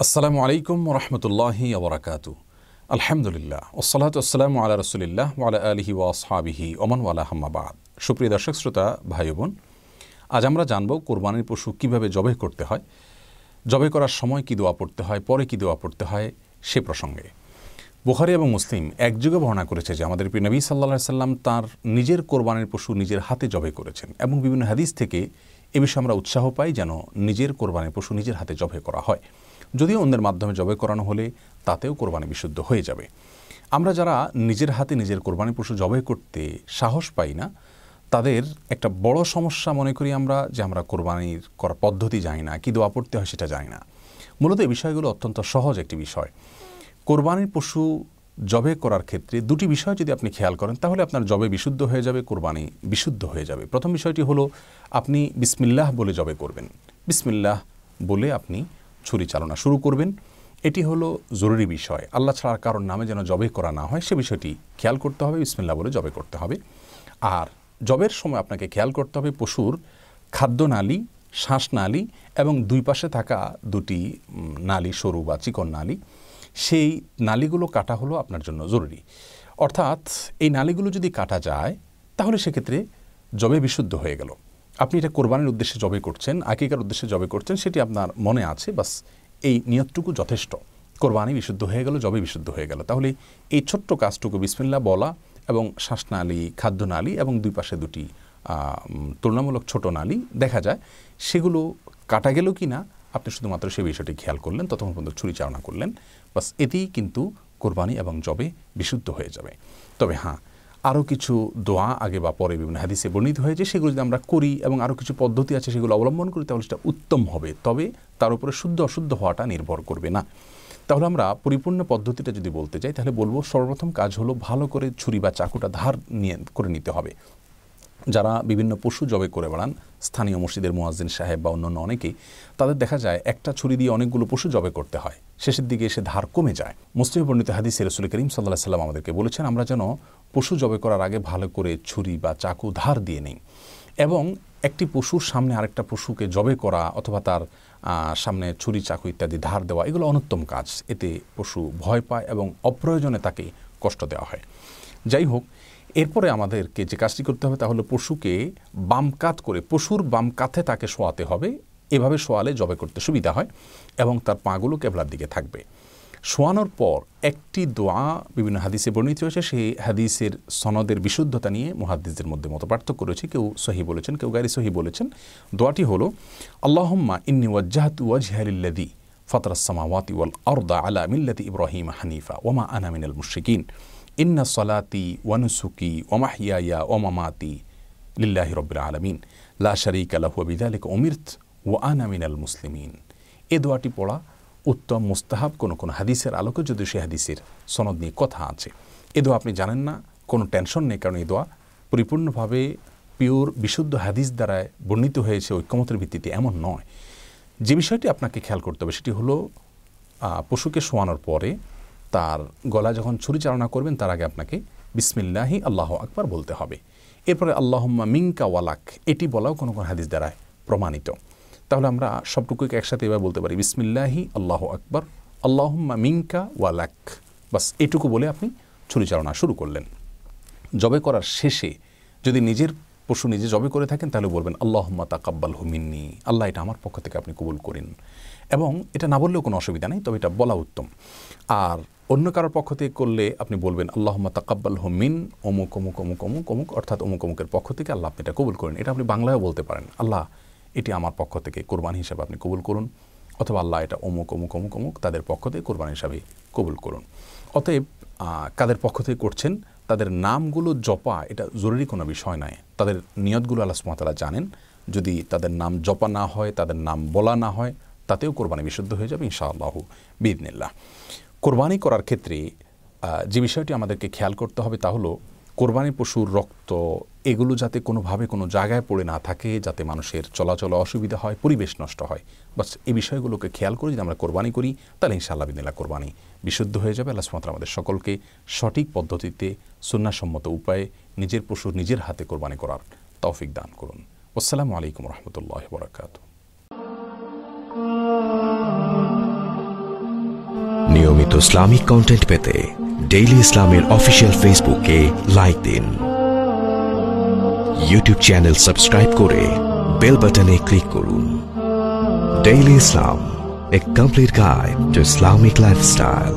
আসসালামু আলাইকুম রহমতুল্লাহি আবরাকাত আলহামদুলিল্লাহ ওসলাত আসসালাম আলা রসুলিল্লাহ ওয়ালা আলহি ওয়াসহাবিহি ওমান ওয়ালা হাম্মাবাদ সুপ্রিয় দর্শক, শ্রোতা ভাই বোন আজ আমরা জানব কোরবানির পশু কীভাবে জবে করতে হয় জবে করার সময় কী দোয়া পড়তে হয়, পরে কী দোয়া পড়তে হয়, সে প্রসঙ্গে। বুখারি এবং মুসলিম একযুগে বর্ণনা করেছে যে আমাদের নবী সাল্লা সাল্লাম তার নিজের কোরবানির পশু নিজের হাতে জবে করেছেন এবং বিভিন্ন হাদিস থেকে এ বিষয়ে আমরা উৎসাহ পাই যেন নিজের কোরবানি পশু নিজের হাতে জবে করা হয়। যদিও অন্যের মাধ্যমে জবে করানো হলে তাতেও কোরবানি বিশুদ্ধ হয়ে যাবে। আমরা যারা নিজের হাতে নিজের কোরবানি পশু জবে করতে সাহস পাই না, তাদের একটা বড় সমস্যা মনে করি আমরা যে আমরা কোরবানির করার পদ্ধতি জানি না, কী দোয়া পড়তে হয় সেটা জানি না। মূলত এই বিষয়গুলো অত্যন্ত সহজ একটি বিষয়। কোরবানির পশু জবে করার ক্ষেত্রে দুটি বিষয় যদি আপনি খেয়াল করেন, তাহলে আপনার জবে বিশুদ্ধ হয়ে যাবে, কোরবানি বিশুদ্ধ হয়ে যাবে। প্রথম বিষয়টি হলো, আপনি বিসমিল্লাহ বলে জবে করবেন। বিসমিল্লাহ বলে আপনি ছুরি চালনা শুরু করবেন। এটি হলো জরুরি বিষয়। আল্লাহ ছাড়ার কারোর নামে যেন জবে করা না হয়, সে বিষয়টি খেয়াল করতে হবে, বিসমিল্লাহ বলে জবে করতে হবে। আর জবের সময় আপনাকে খেয়াল করতে হবে পশুর খাদ্যনালী, শ্বাসনালী এবং দুই পাশে থাকা দুটি নালী, সরু বা চিকন নালী। সেই নালীগুলো কাটা হলো আপনার জন্য জরুরি। অর্থাৎ এই নালীগুলো যদি কাটা যায়, তাহলে সেক্ষেত্রে জবে বিশুদ্ধ হয়ে গেল। আপনি এটা কোরবানির উদ্দেশ্যে জবে করছেন, আকিকার উদ্দেশ্যে জবে করছেন, সেটি আপনার মনে আছে, বাস এই নিয়তটুকু যথেষ্ট। কোরবানি বিশুদ্ধ হয়ে গেল, জবে বিশুদ্ধ হয়ে গেল। তাহলে এই ছোট্ট কাজটুকু বিসমিল্লা বলা এবং শ্বাসনালী খাদ্যনালী এবং দুই পাশে দুটি তুলনামূলক ছোট নালী দেখা যায়। সেগুলো কাটা গেল কি না আপনি শুধুমাত্র সেই বিষয়টি খেয়াল করলেন, ততক্ষণ পর্যন্ত ছুরি চালনা করলেন। বাস এতেই কিন্তু কোরবানি এবং জবে বিশুদ্ধ হয়ে যাবে। তবে হ্যাঁ আরও কিছু দোয়া আগে বা পরে বিভিন্ন হাদিসে বর্ণিত হয়েছে, সেগুলো যদি আমরা করি এবং আরও কিছু পদ্ধতি আছে সেগুলো অবলম্বন করি, তাহলে সেটা উত্তম হবে। তবে তার উপরে শুদ্ধ অশুদ্ধ হওয়াটা নির্ভর করবে না। তাহলে আমরা পরিপূর্ণ পদ্ধতিটা যদি বলতে চাই তাহলে বলব সর্বপ্রথম কাজ হলো ভালো করে ছুরি বা চাকুটা ধার নিয়ে, করে নিতে হবে। যারা বিভিন্ন পশু জবে করে বেড়ান, স্থানীয় মসজিদের মুয়াজ্জিন সাহেব বা অন্যান্য অনেকেই, তাদের দেখা যায় একটা ছুরি দিয়ে অনেকগুলো পশু জবে করতে হয়। শেষের দিকে এসে ধার কমে যায়। মুসলিম বর্ণিত হাদিসে রসুল করিম সাল্লাহ সাল্লাম আমাদেরকে বলেছেন, আমরা যেন পশু জবে করার আগে ভালো করে ছুরি বা চাকু ধার দিয়ে নিই এবং একটি পশুর সামনে আরেকটা পশুকে জবে করা অথবা তার সামনে ছুরি, চাকু ইত্যাদি ধার দেওয়া, এগুলো অনুত্তম কাজ। এতে পশু ভয় পায় এবং অপ্রয়োজনে তাকে কষ্ট দেওয়া হয়। যাই হোক, এরপরে আমাদেরকে যে কাজটি করতে হবে তা হলো পশুকে বাম কাত করে, পশুর বাম কাতে তাকে শোয়াতে হবে এভাবে শোয়ালে জবে করতে সুবিধা হয় এবং তার পাগুলো কেবলার দিকে থাকবে। শোয়ানোর পর একটি দোয়া বিভিন্ন হাদিসে বর্ণিত হয়েছে, সেই হাদিসের সনদের বিশুদ্ধতা নিয়ে মুহাদ্দিসদের মধ্যে মত পার্থক্য রয়েছে। কেউ সহি বলেছেন, কেউ গাড়ি সহি বলেছেন। দোয়াটি হলো, আল্লাহম্মা ইন্নি ওয়াজ্জাহাতু ওয়াজহালিল্লাদি ফতরাসমাওয়াতি ওয়াল আরদা আলা মিল্লাতি ইব্রাহিম হানিফা ওমা আনা মিনাল মুশরিকিন। ইন্না সলাতি ওয়ানুসুকি ওমাহিয়া ওমামাতি লিল্লাহি রব্বিল আলমিন। লা শরিক আলাহু বিদালিক উমিরত। ও আনামিনাল মুসলিমিন। এ দোয়াটি পড়া উত্তম মুস্তাহাব কোনো কোনো হাদিসের আলোকে যদি সে হাদিসের সনদ নিয়ে কথা আছে। এ দোয়া আপনি জানেন না, কোনো টেনশন নেই, কারণ এই দোয়া পরিপূর্ণভাবে পিওর, বিশুদ্ধ হাদিস দ্বারা বর্ণিত হয়েছে, ঐক্যমতের ভিত্তিতে এমন নয়। যে বিষয়টি আপনাকে খেয়াল করতে হবে, সেটি হলো পশুকে শোয়ানোর পরে তার গলা যখন ছুরি চালনা করবেন, তার আগে আপনাকে বিসমিল্লাহি, আল্লাহ আকবার বলতে হবে। এরপরে আল্লাহম্মা মিঙ্কা ওয়ালাক এটি বলাও কোনো কোনো হাদিস দ্বারায় প্রমাণিত। তাহলে আমরা সবটুকুকে একসাথে এবার বলতে পারি। বিসমিল্লাহি, আল্লাহ আকবার, আল্লাহম্মা মিঙ্কা ওয়ালাক বাস, এটুকু বলে আপনি ছুরি চালনা শুরু করলেন। জবে করার শেষে যদি নিজের পশু নিজে জবে করে থাকেন, তাহলে বলবেন, আল্লাহম্মা তাকাব্বাল হুমিন্নি আল্লাহ এটা আমার পক্ষ থেকে আপনি কবুল করেন। এবং এটা না বললেও কোনো অসুবিধা নেই, তবে এটা বলা উত্তম। আর অন্য কারোর পক্ষ থেকে করলে আপনি বলবেন, আল্লাহম্মা তাকাব্বাল হুমিন অমুক অমুক অমুক অমুক অমুক, অর্থাৎ অমুক, অমুকের পক্ষ থেকে আল্লাহ আপনি এটা কবুল করেন। এটা আপনি বাংলায়ও বলতে পারেন। আল্লাহ এটি আমার পক্ষ থেকে কোরবানি হিসাবে আপনি কবুল করুন, অথবা আল্লাহ এটা অমুক অমুক অমুক অমুক তাদের পক্ষ থেকে কোরবানি হিসাবে কবুল করুন। অতএব কাদের পক্ষ থেকে করছেন? তাদের নামগুলো জপা, এটা জরুরি কোনো বিষয় নয়। তাদের নিয়তগুলো আল্লাহ সুমাতালা জানেন। যদি তাদের নাম জপা না হয়, তাদের নাম বলা না হয়, তাতেও কোরবানি বিশুদ্ধ হয়ে যাবে ইনশাআল্লাহ বিদনিল্লাহ কোরবানি করার ক্ষেত্রে যে বিষয়টি আমাদেরকে খেয়াল করতে হবে তা হলো কোরবানি পশুর রক্ত, এগুলো যাতে কোনোভাবে কোনো জায়গায় পড়ে না থাকে, যাতে মানুষের চলাচলে অসুবিধা হয়, পরিবেশ নষ্ট হয়। বাস এই বিষয়গুলোকে খেয়াল করে যদি আমরা কোরবানি করি, তাহলে ইনশাআল্লাহ বিদিল্লা কোরবানি বিশুদ্ধ হয়ে যাবে। আল্লাহ সুমাত্রা আমাদের সকলকে সঠিক পদ্ধতিতে সুন্নাসম্মত উপায়ে নিজের পশুর নিজের হাতে কোরবানি করার তৌফিক দান করুন। আসসালামু আলাইকুম রহমতুল্লাহ বরকাত নিয়মিত ইসলামিক কন্টেন্ট পেতে ডেইলি ইসলামের অফিসিয়াল ফেসবুকে লাইক দিন ইউটিউব চ্যানেল সাবস্ক্রাইব করে বেল বাটনে ক্লিক করুন daily Islam a complete guide to Islamic lifestyle